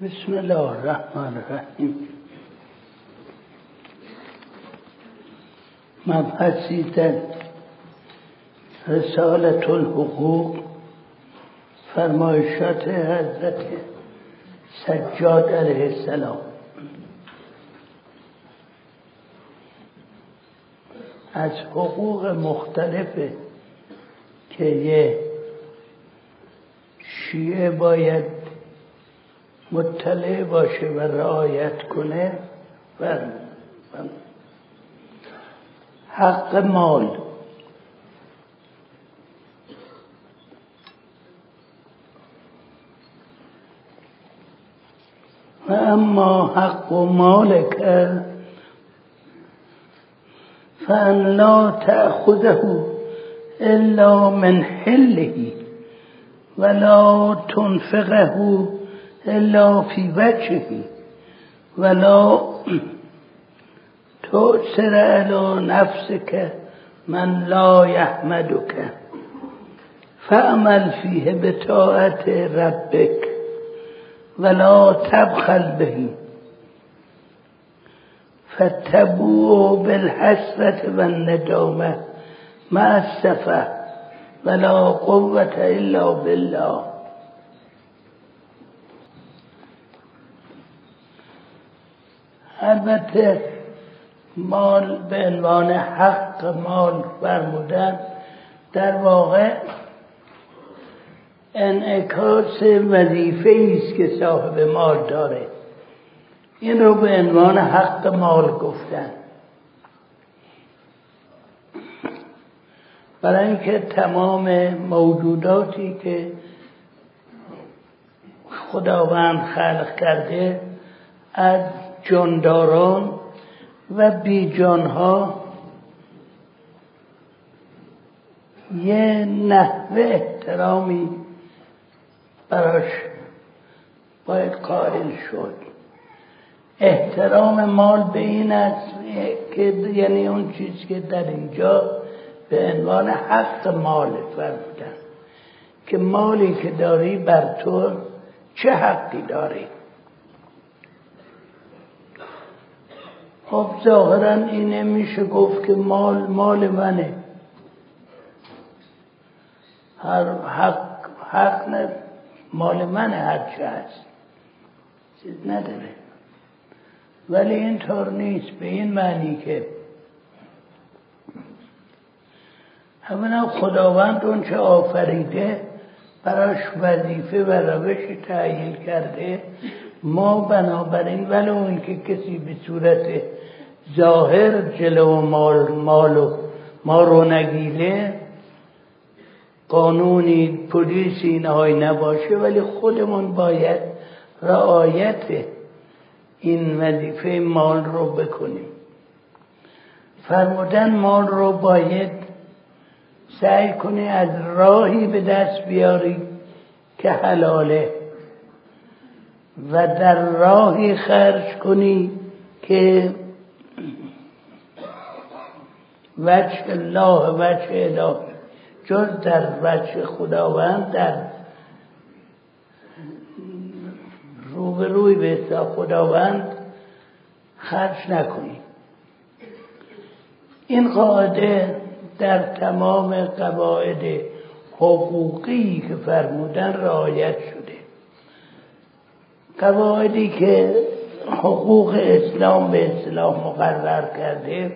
بسم الله الرحمن الرحیم. مبحثی در رسالت الحقوق فرمایشات حضرت سجاد علیه السلام. از حقوق مختلفه که یه شیعه باید مطلع باشه و رعایت کنه و حق مال. و اما حق مالک فان لا تأخذه الا من حله ولا تنفقه الا في وجهه ولا تؤثر على نفسك من لا يحمدك فأمل فيه بطاعة ربك ولا تبخل به. فاتبعوا بالحسرة والندامة مع السفة. ولا قوة إلا بالله. البته مال به عنوان حق مال فرمودن در واقع انعکاس وظیفه است که صاحب مال داره. این رو به عنوان حق مال گفتن. برای اینکه تمام موجوداتی که خداوند خلق کرده از جانداران و بیجانها یه نحوه احترامی براش باید قائل شد. احترام مال به این است که یعنی اون چیز که در اینجا به عنوان حق مال فرمودن که مالی که داری بر تو چه حقی داری؟ خب ظاهرا اینه میشه گفت که مال مال منه. هر حق حق نه مال منه هر چه هست. چیز نداره. ولی اینطور نیست به این معنی که اولا خداوند اون چه آفریده براش وظیفه و روش تعیین کرده ما بنابراین ولو اون که کسی به صورت ظاهر جلو مال مال ما رو نگیله قانونی پلیسی اینهای نباشه ولی خودمون باید رعایت این وظیفه مال رو بکنیم. فرمودن مال رو باید سعی کنی از راهی به دست بیاری که حلاله. و در راهی خرج کنی که وجه الله وجه اله جز در وجه خداوند در روبروی به خداوند خرج نکنی. این قاعده در تمام قواعد حقوقی که فرمودن رعایت شده قواعدی که حقوق اسلام به اسلام مقرر کرده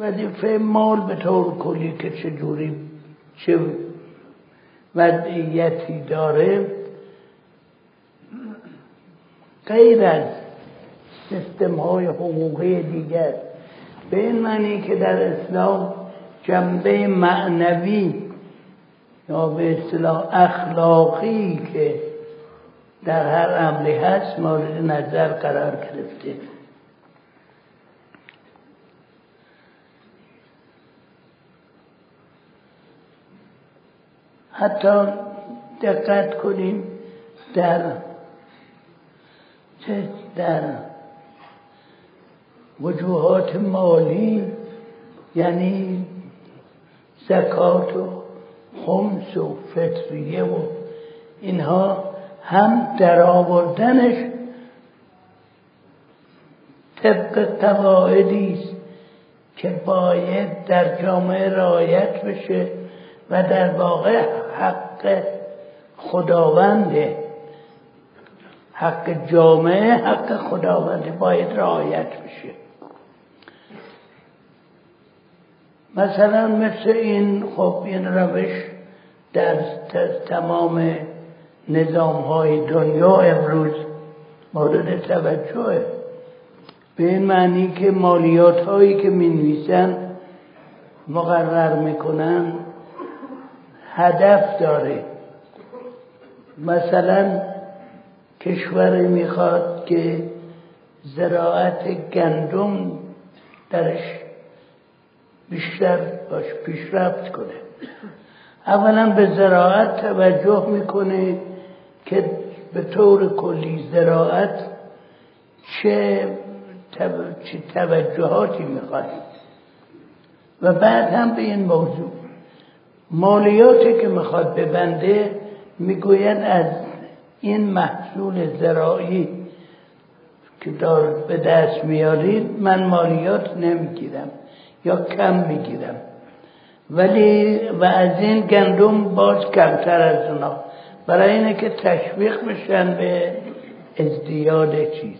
وظیفه مال به طور کلی که چجوری چه وضعیتی داره غیر از سیستم های حقوقی دیگر. به این معنی که در اسلام جنبه معنوی یا به اصطلاح اخلاقی که در هر عملی هست مورد نظر قرار گرفته. حتی دقت کنیم در در وجوهات مالی یعنی زکات و خمس و فطریه و اینها هم در آوردنش طبق قواعدی است که باید در جامعه رعایت بشه و در واقع حق خداونده حق جامعه حق خداونده باید رعایت بشه. مثلا مثل این خب این روش در تمام نظام های دنیا امروز مورد توجهه. به این معنی که مالیات هایی که می نویسن مقرر می‌کنن هدف داره. مثلا کشور می‌خواد که زراعت گندم درش بیشتر باش پیشرفت کنه. اولا به زراعت توجه می‌کنه. که به طور کلی زراعت چه چه توجهاتی می‌خواد و بعد هم به این موضوع. مالیاتی که می‌خواد ببنده می‌گوید از این محصول زراعی که دار به دست میارید من مالیات نمی‌گیرم یا کم می‌گیرم. ولی و از این گندم باز کمتر از اونا. برای اینه که تشویق بشن به ازدیاد چیز.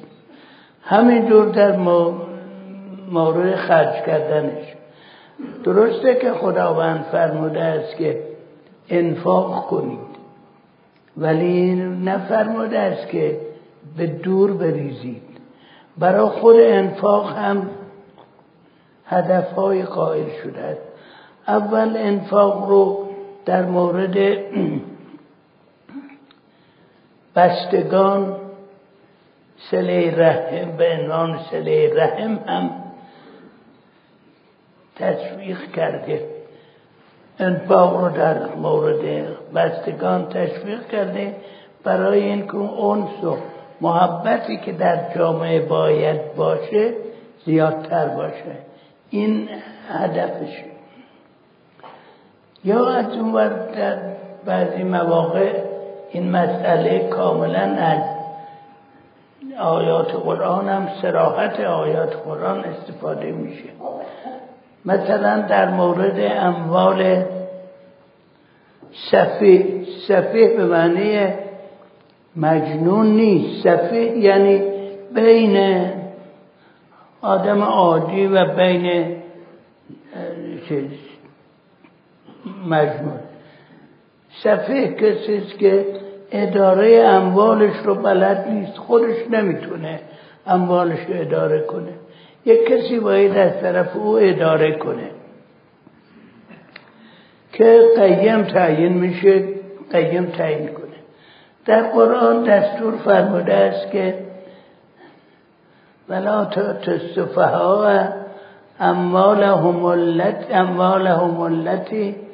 همینجور در مورد خرج کردنش. درسته که خداوند فرموده است که انفاق کنید. ولی نفرموده است که به دور بریزید. برای خود انفاق هم هدفهای قائل شده است. اول انفاق رو در مورد بستگان سله رحم به عنوان سله رحم هم تشویق کرده. انفاق رو در مورد بستگان تشویق کرده برای اینکه اون و محبتی که در جامعه باید باشه زیادتر باشه. این هدفشه یا از اون در بعضی مواقع این مسئله کاملا از آیات قرآن هم سراحت آیات قرآن استفاده میشه. مثلا در مورد اموال سفیه سفیه به معنی مجنون نیست. سفیه یعنی بین آدم عادی و بین چیز مجنون. سفیه کسی که اداره اموالش رو بلد نیست خودش نمی‌تونه اموالش رو اداره کنه. یک کسی باید از طرف او اداره کنه. که قیم تعیین میشه قیم تعیین کنه. در قرآن دستور فرموده است که ولا ها اموالهم التي اموالهم التي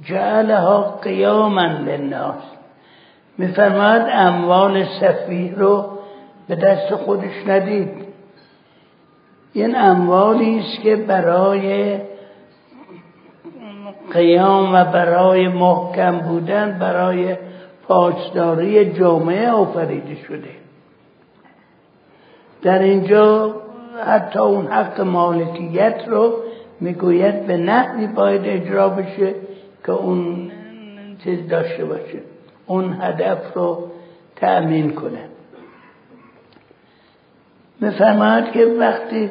جعلها قیاما للناس. میفرماد اموال سفیه رو به دست خودش ندید. این اموالی است که برای قیام و برای محکم بودن برای پاسداری جامعه آفریده شده. در اینجا حتی اون حق مالکیت رو می‌گوید به نحوی باید اجرا بشه. که اون چیز داشته باشه. اون هدف رو تأمین کنه. میفرماید که وقتی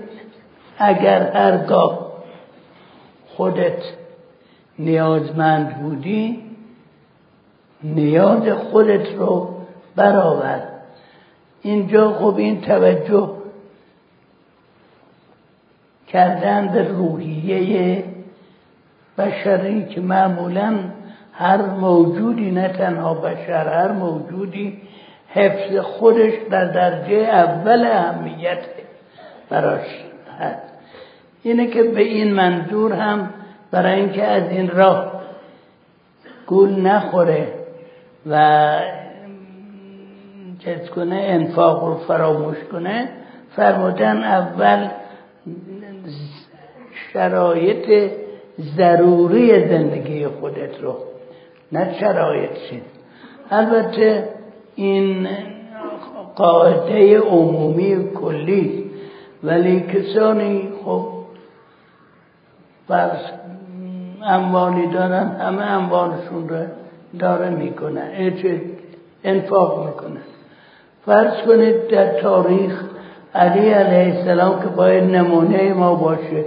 اگر هرگاه خودت نیازمند بودی نیاز خودت رو برآور. اینجا خب این توجه کردن به روحیه بشری که معمولا هر موجودی نه تنها بشر هر موجودی حفظ خودش در درجه اول اهمیت براش هست. اینه که به این منظور هم برای اینکه از این راه گول نخوره و چیز کنه انفاق رو فراموش کنه فرمودن اول شرایط ضروری زندگی خودت رو نه شرایط چیز البته این قاعده عمومی کلی ولی کسانی خب فرض اموالی دارن همه اموالشون رو داره می‌کنن انفاق می‌کنن. فرض کنید در تاریخ علی علیه السلام که باید نمونه ما باشه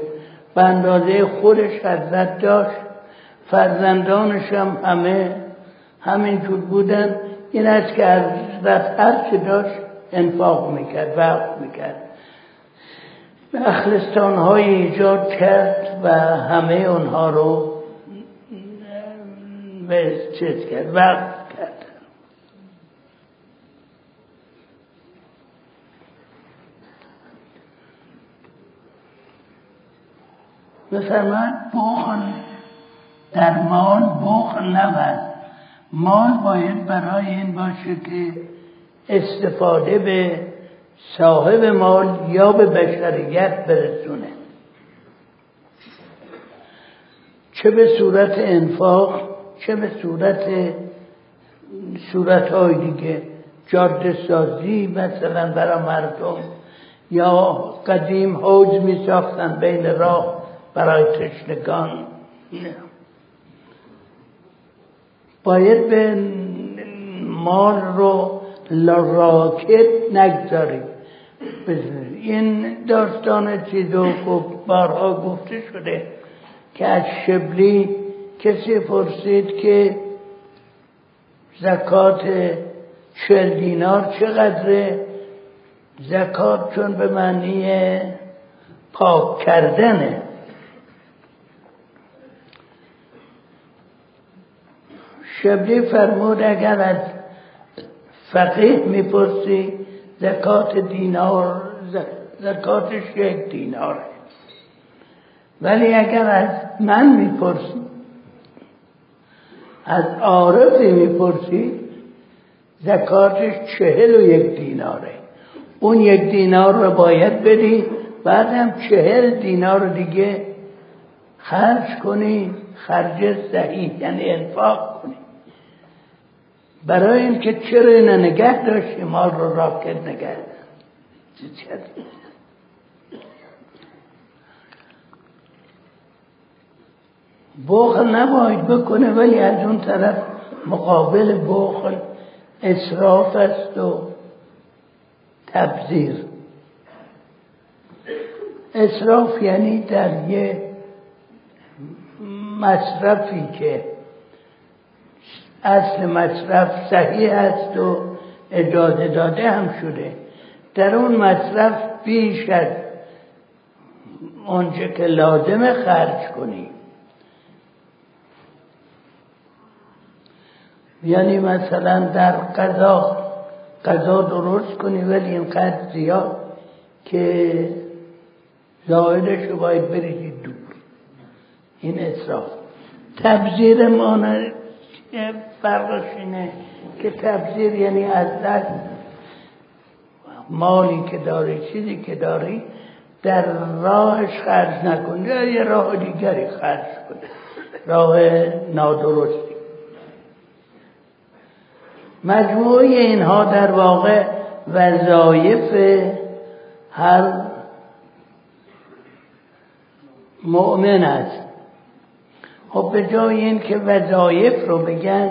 به اندازه خودش حضرت داشت. فرزندانش هم همه همینجور بودن. این است که حضرت هر چه داشت انفاق می‌کرد وقت می‌کرد. اخلستان های ایجاد کرد و همه اونها رو به چیز کرد؟ وقت مثلا بخل در مال بخل نبود مال باید برای این باشه که استفاده به صاحب مال یا به بشریت برسونه. چه به صورت انفاق چه به صورت صورت های دیگه جاده سازی مثلا برای مردم یا قدیم حوز می ساختن بین راه برای تشنگان باید به مال رو راکت نگذاریم. این داستان چیزو بارها گفته شده که از شبلی کسی پرسید که زکات چل دینار چقدره؟ زکات چون به معنی پاک کردنه. شبلی فرمود اگر از فقیه می‌پرسی زکات دینار زکاتش یک دیناره ولی اگر از من می‌پرسی از عارفی می‌پرسی زکاتش چهل و یک دیناره. اون یک دینار رو باید بدی بعد هم چهل دینار دیگه خرج کنی خرج صحیح یعنی انفاق. برای اینکه چرا اینا نگه داشتی؟ مال رو راکت نگه بخل نباید بکنه ولی از اون طرف مقابل بخل اصراف است و تبذیر. اصراف یعنی در یه مصرفی که اصل مصرف صحیح است و اجازه داده هم شده. در اون مصرف بیش از آنچه که لازم خرج کنی یعنی مثلا در قضا قضا درست کنی ولی اینقدر زیاد که زایدش رو باید بریزی دور. این اصراف. تبذیر مانه فرقش اینه که تبذیر یعنی از دست مالی که داری چیزی که داری در راهش خرج نکنی یا یه راه دیگری خرج کنه راه نادرستی. مجموعه اینها در واقع وظایف هر مؤمن است. خب به جای این که وظایف رو بگن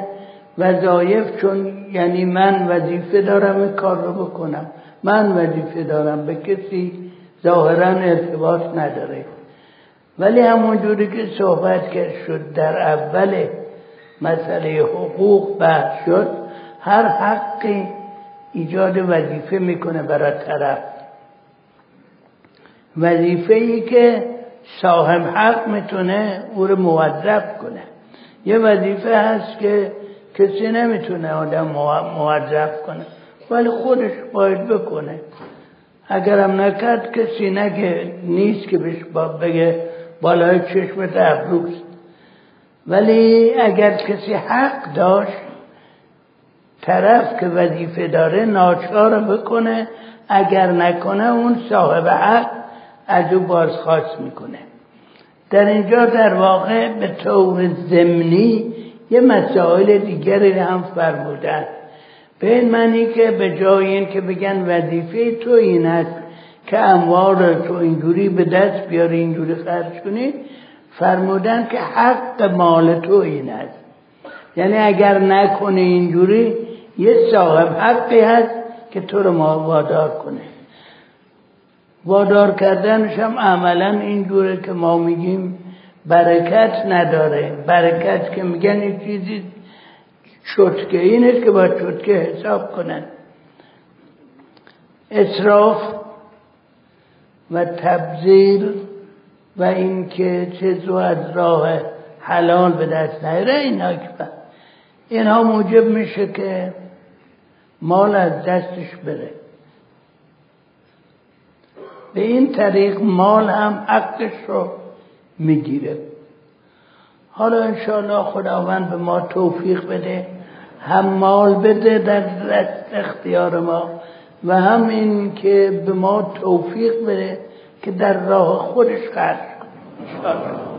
وظایف چون یعنی من وظیفه دارم این کار رو بکنم. من وظیفه دارم به کسی ظاهرا ارتباط نداره. ولی همونجوری که صحبت کرد شد در اول مسئله حقوق بحث شد هر حقی ایجاد وظیفه می‌کنه برای طرف. وظیفه ای که صاحب حق می‌تونه او رو موظف کنه. یه وظیفه هست که کسی نمی‌تونه آدم موظف کنه. ولی خودش باید بکنه. اگرم نکرد کسی نگه نیست که بهش بگه بالای چشمت ابروست ولی اگر کسی حق داشت طرف که وظیفه داره ناچار بکنه اگر نکنه اون صاحب حق از او بازخواست می‌کنه. در اینجا در واقع به طور ضمنی یه مسائل دیگری هم فرمودن. به این معنی که به جای این که بگن وظیفه تو این است که اموال تو اینجوری به دست بیاری اینجوری خرج کنی فرمودن که حق مال تو این است یعنی اگر نکنه اینجوری یه صاحب حقی هست که تو رو وادار کنه. وادار کردنش هم عملا اینجوره که ما میگیم برکت نداره. برکت که میگن این چیزی چتکه. اینه که با چتکه حساب کنن. اصراف و تبذیر و اینکه چیزو از راه حلال به دست نیاره. اینا اینها موجب میشه که مال از دستش بره. به این طریق مال هم حقش رو می‌گیره. حالا انشاءالله خداوند به ما توفیق بده هم مال بده در دست اختیار ما و هم این که به ما توفیق بده که در راه خودش خرج کنه.